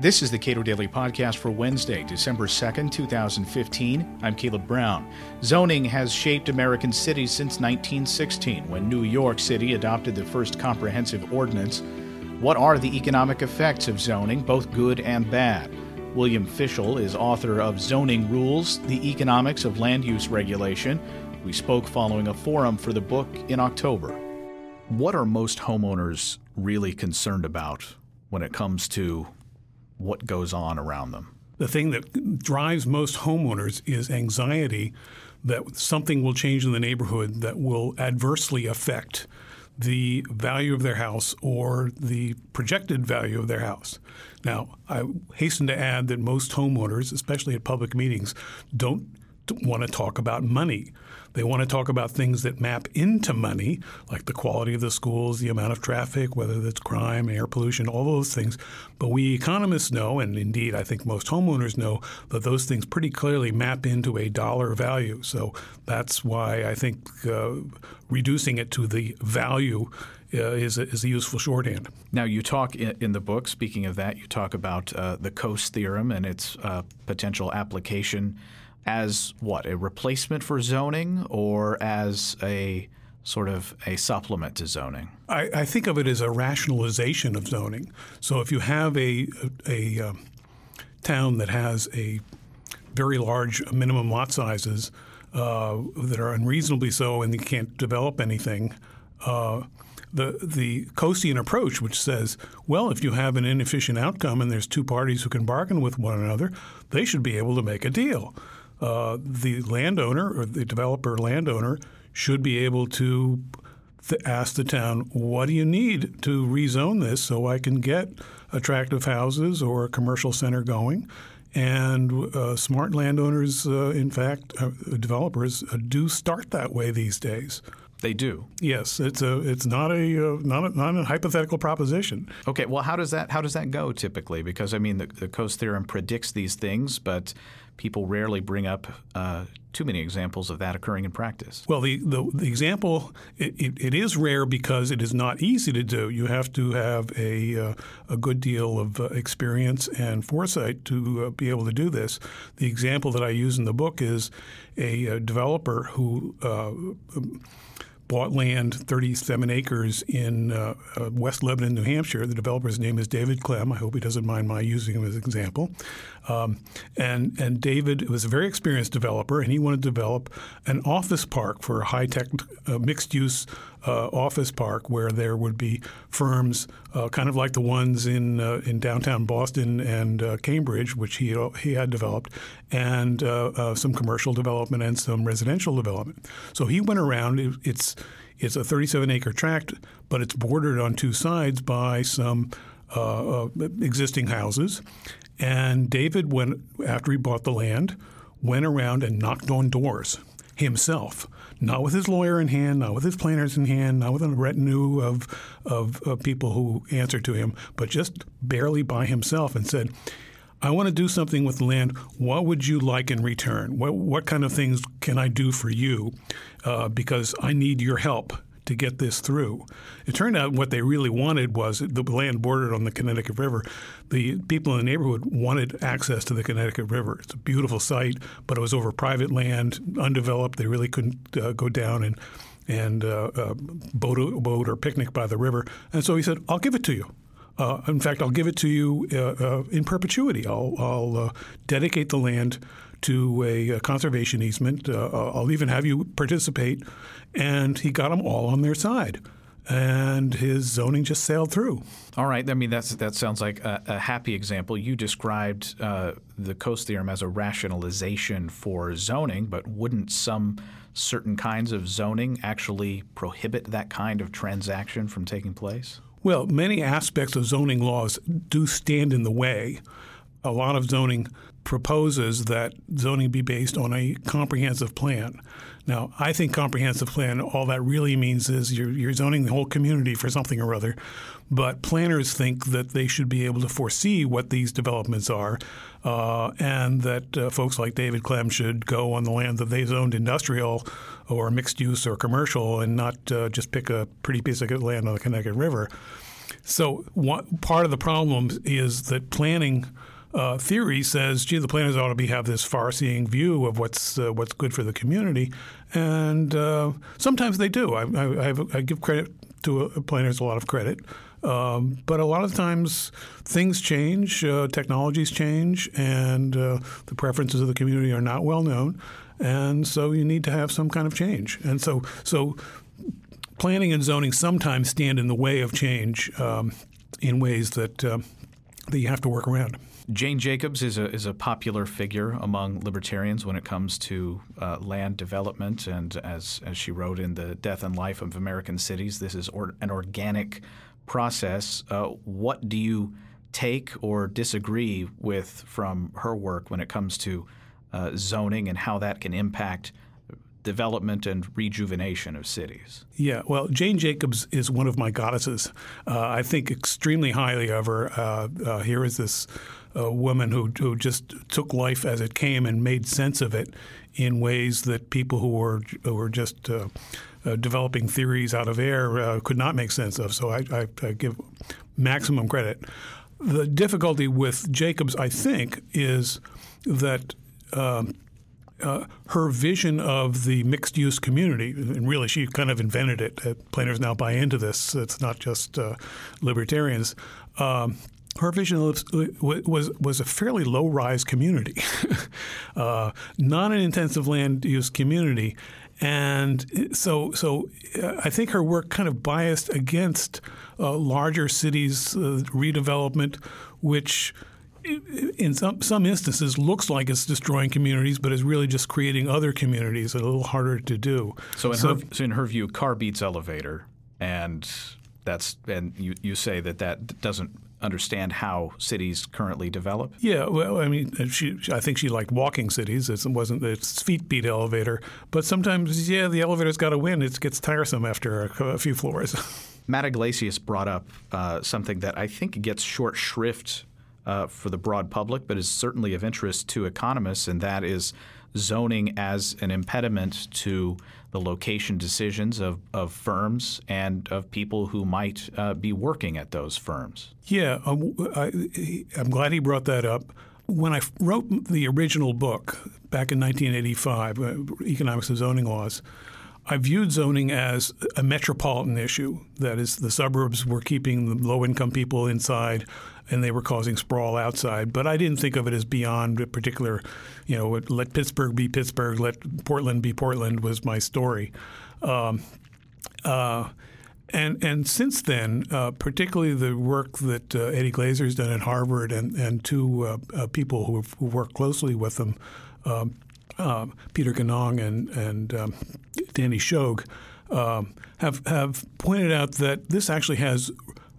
This is the Cato Daily Podcast for Wednesday, December 2nd, 2015. I'm Caleb Brown. Zoning has shaped American cities since 1916 when New York City adopted the first comprehensive ordinance. What are the economic effects of zoning, both good and bad? William Fischel is author of Zoning Rules The Economics of Land Use Regulation. We spoke following a forum for the book in October. What are most homeowners really concerned about when it comes to what goes on around them. The thing that drives most homeowners is anxiety that something will change in the neighborhood that will adversely affect the value of their house or the projected value of their house. Now, I hasten to add that most homeowners, especially at public meetings, don't want to talk about money. They want to talk about things that map into money, like the quality of the schools, the amount of traffic, whether that's crime, air pollution, all those things. But we economists know, and indeed I think most homeowners know, that those things pretty clearly map into a dollar value. So that's why I think uh, reducing it to the value uh, is, a, is a useful shorthand. Now, you talk in, in the book, speaking of that, you talk about uh, the Coase theorem and its uh, potential application as what a replacement for zoning or as a sort of a supplement to zoning? I, I think of it as a rationalization of zoning. So if you have a a, a um, town that has a very large minimum lot sizes uh, that are unreasonably so, and you can't develop anything. Uh, the the Coasean approach, which says, well, if you have an inefficient outcome and there's two parties who can bargain with one another, they should be able to make a deal uh, the landowner or the developer landowner should be able to th- ask the town, what do you need to rezone this so I can get attractive houses or a commercial center going? And uh, smart landowners, uh, in fact, uh, developers uh, do start that way these days. They do. Yes, it's a it's not a uh, not a, not a hypothetical proposition. Okay, well, how does that how does that go typically? Because I mean, the, the Coase theorem predicts these things, but people rarely bring up uh, too many examples of that occurring in practice. Well, the, the, the example, it, it, it is rare because it is not easy to do. You have to have a, uh, a good deal of uh, experience and foresight to uh, be able to do this. The example that I use in the book is a, a developer who uh, bought land, 37 acres in uh, uh, West Lebanon, New Hampshire. The developer's name is David Clem. I hope he doesn't mind my using him as an example. Um, and and David was a very experienced developer, and he wanted to develop an office park for a high tech uh, mixed use uh, office park where there would be firms, uh, kind of like the ones in uh, in downtown Boston and uh, Cambridge, which he he had developed, and uh, some commercial development and some residential development. So he went around. It, it's it's a 37 acre tract, but it's bordered on two sides by some existing houses. And David, went after he bought the land, went around and knocked on doors himself, not with his lawyer in hand, not with his planners in hand, not with a retinue of, of, of people who answer to him, but just barely by himself and said, I want to do something with land. What would you like in return? What, what kind of things can I do for you? Uh, because I need your help to get this through. It turned out what they really wanted was the land bordered on the Connecticut River. The people in the neighborhood wanted access to the Connecticut River. It's a beautiful site, but it was over private land, undeveloped. They really couldn't uh, go down and and uh, uh, boat, boat or picnic by the river. And so he said, "I'll give it to you." Uh, in fact, I'll give it to you uh, uh, in perpetuity. I'll, I'll uh, dedicate the land to a, a conservation easement. Uh, I'll even have you participate. And he got them all on their side. And his zoning just sailed through. All right. I mean, that's, that sounds like a, a happy example. You described uh, the Coase theorem as a rationalization for zoning, but wouldn't some certain kinds of zoning actually prohibit that kind of transaction from taking place? Well, many aspects of zoning laws do stand in the way. A lot of zoning proposes that zoning be based on a comprehensive plan. Now, I think comprehensive plan, all that really means is you're, you're, zoning the whole community for something or other. But planners think that they should be able to foresee what these developments are, uh, and that uh, folks like David Clem should go on the land that they zoned industrial or mixed use or commercial and not uh, just pick a pretty piece of land on the Connecticut River. so one, part of the problem is that planning uh, theory says, gee, the planners ought to be have this far-seeing view of what's uh, what's good for the community, and uh, sometimes they do. I, I, I, give credit to uh, planners a lot of credit. Um, but a lot of times things change, uh, technologies change, and uh, the preferences of the community are not well known, and so you need to have some kind of change. And so, so planning and zoning sometimes stand in the way of change um, in ways that uh, that you have to work around. Jane Jacobs is a is a popular figure among libertarians when it comes to uh, land development, and as as she wrote in the Death and Life of American Cities, this is or, an organic process. Uh, what do you take or disagree with from her work when it comes to uh, zoning and how that can impact development and rejuvenation of cities. Yeah, well, Jane Jacobs is one of my goddesses. Uh, I think extremely highly of her. Uh, uh, here is this uh, woman who, who just took life as it came and made sense of it in ways that people who were who were just uh, uh, developing theories out of air could not make sense of. So I, I, I give maximum credit. The difficulty with Jacobs, I think, is that. Um, uh, her vision of the mixed use community, and really she kind of invented it. Uh, planners now buy into this. It's not just uh, libertarians. Um, her vision was was, was a fairly low rise community, uh, not an intensive land use community, and so so uh, I think her work kind of biased against uh, larger cities redevelopment, which in some some instances looks like it's destroying communities, but is really just creating other communities. A little harder to do. So in so, her so in her view, car beats elevator, and that's and you you say that that doesn't understand how cities currently develop? Yeah, well, I mean, she, I think she liked walking cities. It wasn't its feet beat elevator, but sometimes, yeah, the elevator's got to win. It gets tiresome after a, a few floors. Matt Yglesias brought up uh, something that I think gets short shrift uh, for the broad public, but is certainly of interest to economists, and that is zoning as an impediment to the location decisions of, of firms and of people who might uh, be working at those firms. Yeah, um, I, am glad he brought that up. When I wrote the original book back in 1985, uh, Economics of Zoning Laws, I viewed zoning as a metropolitan issue. That is, the suburbs were keeping the low income people inside and they were causing sprawl outside. But I didn't think of it as beyond a particular, you know, let Pittsburgh be Pittsburgh, let Portland be Portland was my story. Um, uh, and and since then, uh, particularly the work that uh, Eddie Glaeser has done at Harvard and and two uh, uh, people who have worked closely with them, um, um, Peter Ganong and and um, Danny Shoag, um, have have pointed out that this actually has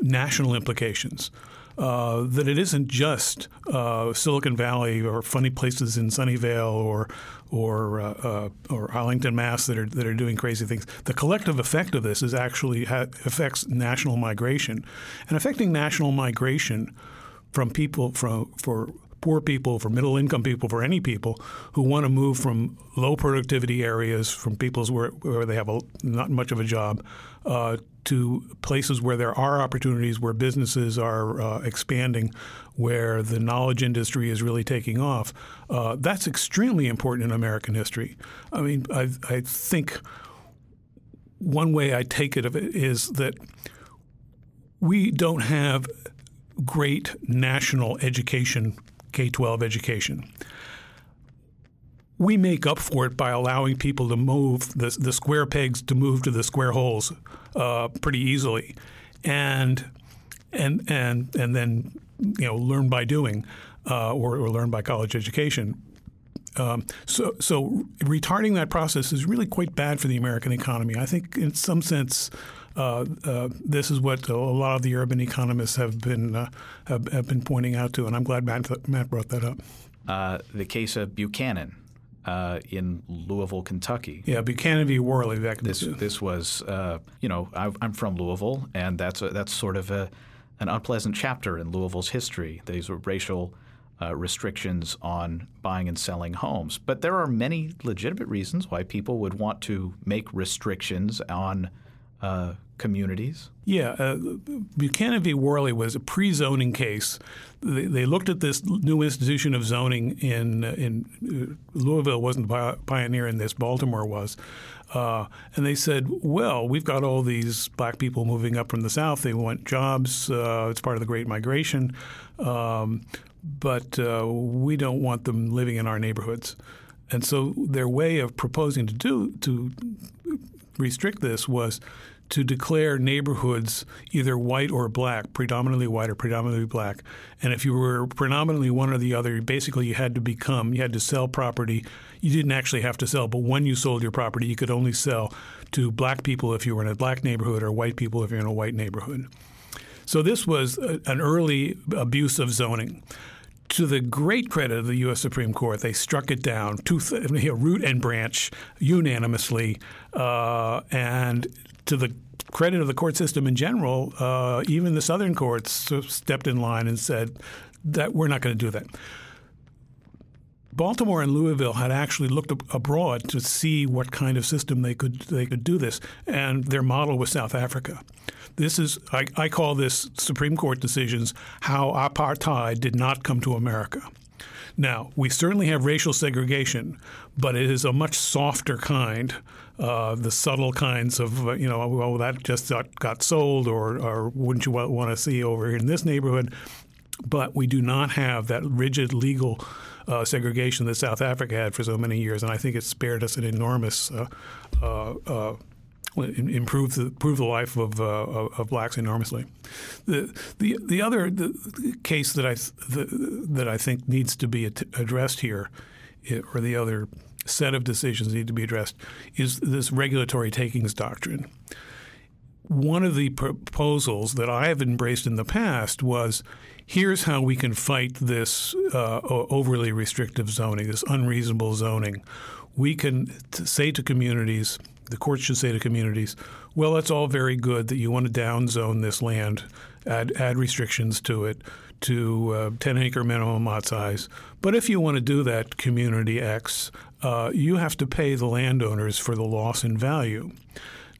national implications. Uh, that it isn't just uh, Silicon Valley or funny places in Sunnyvale or or uh, uh, or Arlington, Mass. that are that are doing crazy things. The collective effect of this is actually ha- affects national migration, and affecting national migration from people from for poor people, for middle income people, for any people who want to move from low productivity areas, from people's where, where they have a, not much of a job, uh, to places where there are opportunities, where businesses are uh, expanding, where the knowledge industry is really taking off. Uh, that's extremely important in American history. I mean, I, I think one way I take it of it is that we don't have great national education K 12 education. We make up for it by allowing people to move the, the square pegs to move to the square holes uh, pretty easily, and and and and then you know learn by doing uh, or, or learn by college education. Um, so, so retarding that process is really quite bad for the American economy. I think, in some sense, uh, uh, this is what a lot of the urban economists have been uh, have, have, been pointing out to, and I'm glad Matt, Matt brought that up. Uh, the case of Buchanan. Uh, in Louisville, Kentucky. Yeah, Buchanan v. Warley. Back this this was, you know, I, am from Louisville, and that's a, that's sort of a, an unpleasant chapter in Louisville's history. These were racial uh, restrictions on buying and selling homes. But there are many legitimate reasons why people would want to make restrictions on uh, communities? Yeah, uh, Buchanan v. Warley was a pre-zoning case. They, they, looked at this new institution of zoning in in uh, Louisville wasn't the pioneer in this. Baltimore was, uh, and they said, "Well, we've got all these black people moving up from the south. They want jobs. Uh, it's part of the Great Migration, um, but uh, we don't want them living in our neighborhoods." And so their way of proposing to do to restrict this was to declare neighborhoods either white or black, predominantly white or predominantly black. And if you were predominantly one or the other, basically you had to become, you had to sell property. You didn't actually have to sell, but when you sold your property, you could only sell to black people if you were in a black neighborhood or white people if you're in a white neighborhood. So this was a, an early abuse of zoning to the great credit of the U.S. Supreme Court, they struck it down, tooth, root and branch, unanimously. Uh, and to the credit of the court system in general, uh, even the Southern courts stepped in line and said that we're not going to do that. Baltimore and Louisville had actually looked abroad to see what kind of system they could they could do this, and their model was South Africa. This is I, I call this Supreme Court decisions how apartheid did not come to America. Now, we certainly have racial segregation, but it is a much softer kind, uh, the subtle kinds of, uh, you know, well, that just got, got sold, or, or wouldn't you want to see over in this neighborhood? But we do not have that rigid legal uh, segregation that South Africa had for so many years, and I think it spared us an enormous uh, uh, improve the improve the life of, uh, of blacks enormously. The the the other the case that I the, that I think needs to be addressed here, or the other set of decisions need to be addressed, is this regulatory takings doctrine. One of the proposals that I have embraced in the past was here's how we can fight this uh, overly restrictive zoning, this unreasonable zoning. We can say to communities, the courts should say to communities, well, that's all very good that you want to downzone this land, add, add restrictions to it to uh, 10 acre minimum lot size. But if you want to do that, community X, uh, you have to pay the landowners for the loss in value.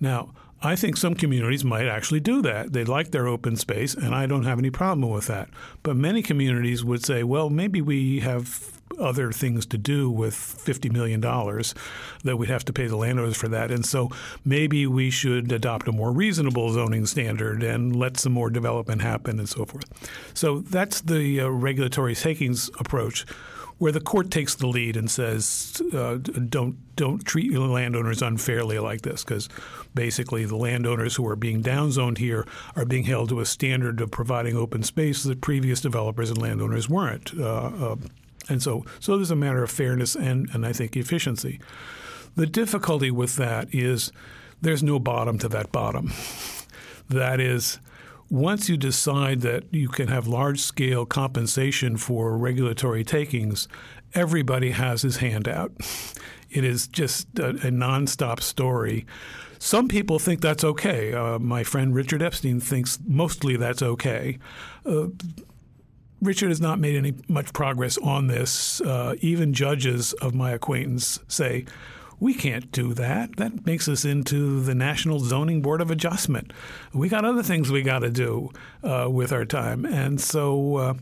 Now, I think some communities might actually do that. They like their open space, and I don't have any problem with that. But many communities would say, well, maybe we have other things to do with $50 million that we'd have to pay the landowners for that. And so maybe we should adopt a more reasonable zoning standard and let some more development happen and so forth. So that's the uh, regulatory takings approach where the court takes the lead and says, uh, "Don't don't treat your landowners unfairly like this," because basically the landowners who are being downzoned here are being held to a standard of providing open space that previous developers and landowners weren't. Uh, uh, and so, so there's a matter of fairness and, and I think efficiency. The difficulty with that is there's no bottom to that bottom. that is, once you decide that you can have large scale compensation for regulatory takings, everybody has his hand out. It is just a, a nonstop story. Some people think that's okay. Uh, my friend Richard Epstein thinks mostly that's okay. Uh, Richard has not made any much progress on this. Uh, even judges of my acquaintance say we can't do that. That makes us into the National Zoning Board of Adjustment. We got other things we got to do uh, with our time, and so uh,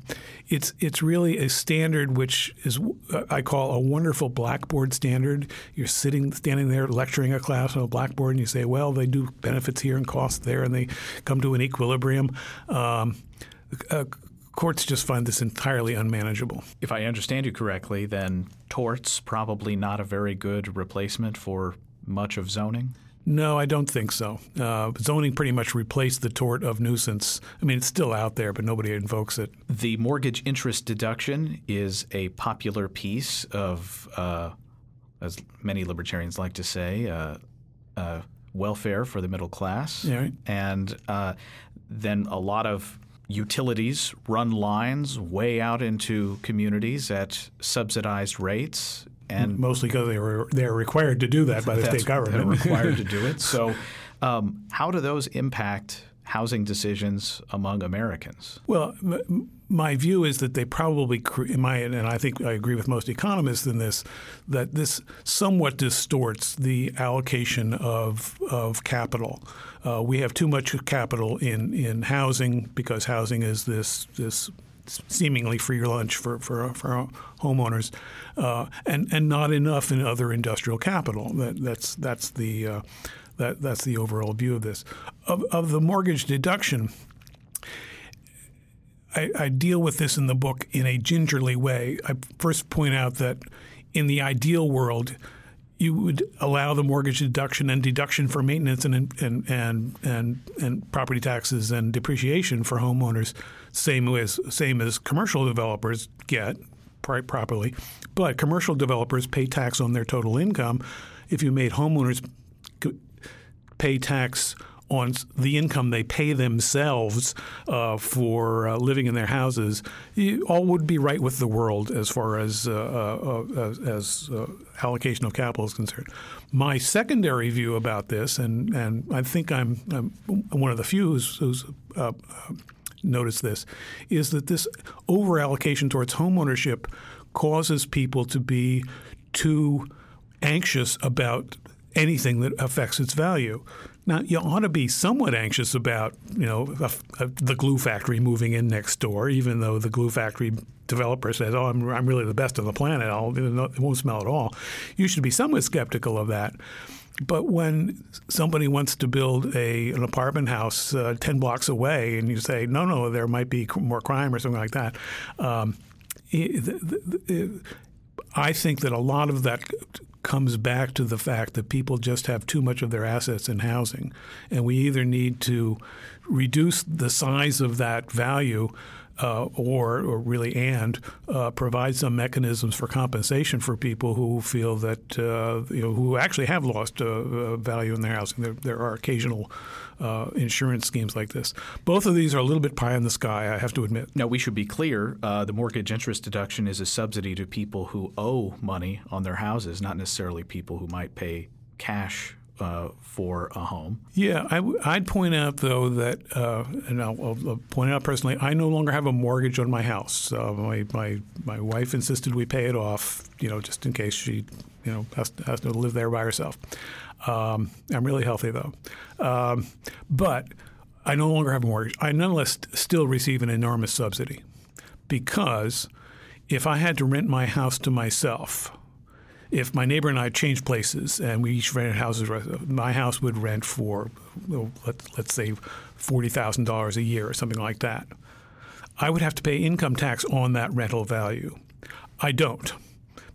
it's it's really a standard which is uh, I call a wonderful blackboard standard. You're sitting, standing there, lecturing a class on a blackboard, and you say, "Well, they do benefits here and costs there, and they come to an equilibrium." Um, uh, courts just find this entirely unmanageable. If I understand you correctly, then torts probably not a very good replacement for much of zoning? No, I don't think so. Uh, zoning pretty much replaced the tort of nuisance. I mean, it's still out there, but nobody invokes it. The mortgage interest deduction is a popular piece of, uh, as many libertarians like to say, uh, uh welfare for the middle class. Yeah, right. And uh, then a lot of utilities run lines way out into communities at subsidized rates. And mostly because they were they're required to do that by the state government. They're required to do it. So, um, how do those impact housing decisions among Americans? Well, m- my view is that they probably, my and I think I agree with most economists in this, that this somewhat distorts the allocation of of capital. Uh, we have too much capital in in housing because housing is this this seemingly free lunch for for, for homeowners, uh, and and not enough in other industrial capital. That that's that's the uh, that that's the overall view of this of of the mortgage deduction. I, I, deal with this in the book in a gingerly way. I first point out that in the ideal world, you would allow the mortgage deduction and deduction for maintenance and and and and, and property taxes and depreciation for homeowners, same as same as commercial developers get properly. But commercial developers pay tax on their total income. If you made homeowners pay tax on the income they pay themselves uh, for uh, living in their houses, all would be right with the world as far as uh, uh, uh as, uh, allocation of capital is concerned. My secondary view about this, and, and I think I'm, I'm one of the few who's, who's noticed this, is that this over allocation towards homeownership causes people to be too anxious about anything that affects its value. Now, you ought to be somewhat anxious about, you know, a, a, the glue factory moving in next door, even though the glue factory developer says, "Oh, I'm, I'm really the best on the planet. I'll, it won't smell at all." You should be somewhat skeptical of that. But when somebody wants to build a an apartment house uh, ten blocks away, and you say, "No, no, there might be more crime or something like that," um, I think that a lot of that comes back to the fact that people just have too much of their assets in housing. And we either need to reduce the size of that value uh, or, or really and uh, provide some mechanisms for compensation for people who feel that uh, you know who actually have lost uh, uh, value in their housing. There, there are occasional uh, insurance schemes like this. Both of these are a little bit pie in the sky, I have to admit. Now we should be clear: the mortgage interest deduction is a subsidy to people who owe money on their houses, not necessarily people who might pay cash uh, for a home. Yeah, I, would point out though that, uh, and I'll, I'll, point out personally, I no longer have a mortgage on my house. Uh, my my my wife insisted we pay it off, you know, just in case she, you know, has, has to live there by herself. Um, I'm really healthy though, um, but I no longer have a mortgage. I nonetheless still receive an enormous subsidy because if I had to rent my house to myself if my neighbor and I changed places and we each rented houses, my house would rent for, let, let's say, $40,000 a year or something like that. I would have to pay income tax on that rental value. I don't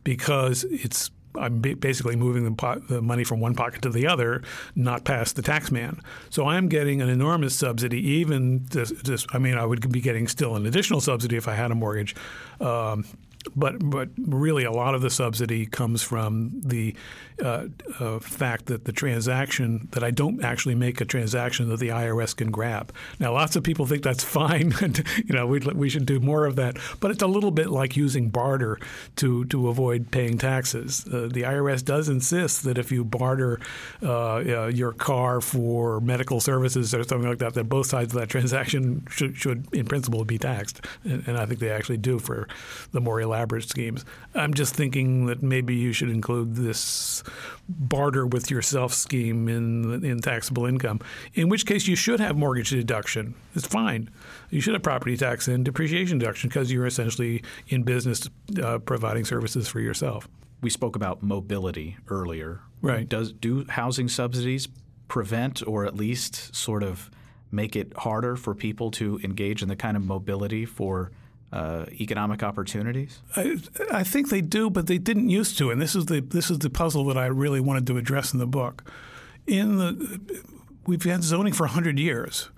because it's I'm basically moving the, pot, the, money from one pocket to the other, not past the tax man. So I'm getting an enormous subsidy. Even this, this I mean, I would be getting still an additional subsidy if I had a mortgage. Um, but but really, a lot of the subsidy comes from the uh, uh, fact that the transaction that I don't actually make a transaction that the IRS can grab. Now, lots of people think that's fine, and you know we we should do more of that. But it's a little bit like using barter to to avoid paying taxes. Uh, the IRS does insist that if you barter uh, your car for medical services or something like that, that both sides of that transaction should, should in principle be taxed, and, and I think they actually do for the more elaborate schemes. I'm just thinking that maybe you should include this barter with yourself scheme in in taxable income. In which case, you should have mortgage deduction. It's fine. You should have property tax and depreciation deduction because you're essentially in business uh, providing services for yourself. We spoke about mobility earlier. Right. Does do housing subsidies prevent or at least sort of make it harder for people to engage in the kind of mobility for uh, economic opportunities? I, I, think they do, but they didn't used to, and this is the this is the puzzle that I really wanted to address in the book. In the we've had zoning for hundred years.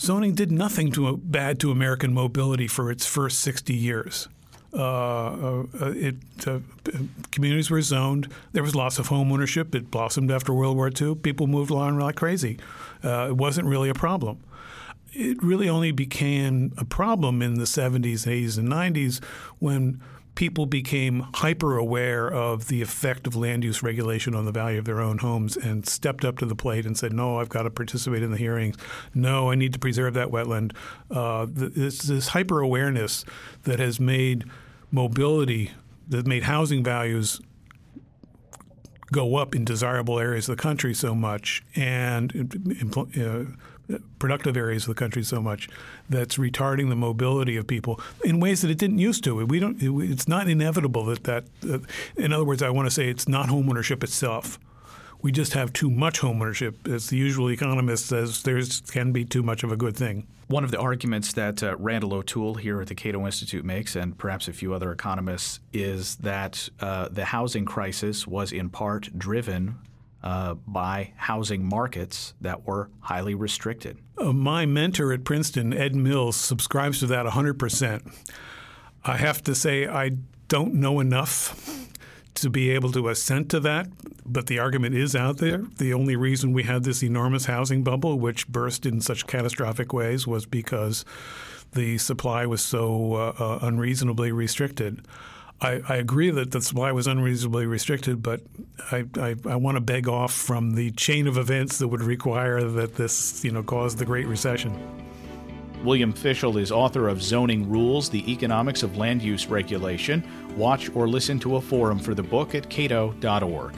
Zoning did nothing to bad to American mobility for its first sixty years. Uh, uh, it, uh, communities were zoned. There was lots of home ownership. It blossomed after World War II. People moved along like crazy. Uh, it wasn't really a problem it really only became a problem in the 70s, 80s, and 90s when people became hyper aware of the effect of land use regulation on the value of their own homes and stepped up to the plate and said, "No, I've got to participate in the hearings. No, I need to preserve that wetland." Uh, this, this hyper awareness that has made mobility, that made housing values go up in desirable areas of the country so much, and uh, productive areas of the country so much that's retarding the mobility of people in ways that it didn't used to. We don't. It's not inevitable that that. Uh, in other words, I want to say it's not homeownership itself. We just have too much homeownership. As the usual economist says, there can be too much of a good thing. One of the arguments that uh, Randall O'Toole here at the Cato Institute makes, and perhaps a few other economists, is that uh, the housing crisis was in part driven uh, by housing markets that were highly restricted. Uh, my mentor at Princeton, Ed Mills, subscribes to that 100%. I have to say, I don't know enough to be able to assent to that, but the argument is out there. The only reason we had this enormous housing bubble, which burst in such catastrophic ways, was because the supply was so uh, uh unreasonably restricted. I, I, agree that the supply was unreasonably restricted, but I, I, I, want to beg off from the chain of events that would require that this, you know, cause the Great Recession. William Fischel is author of Zoning Rules: The Economics of Land Use Regulation. Watch or listen to a forum for the book at cato.org.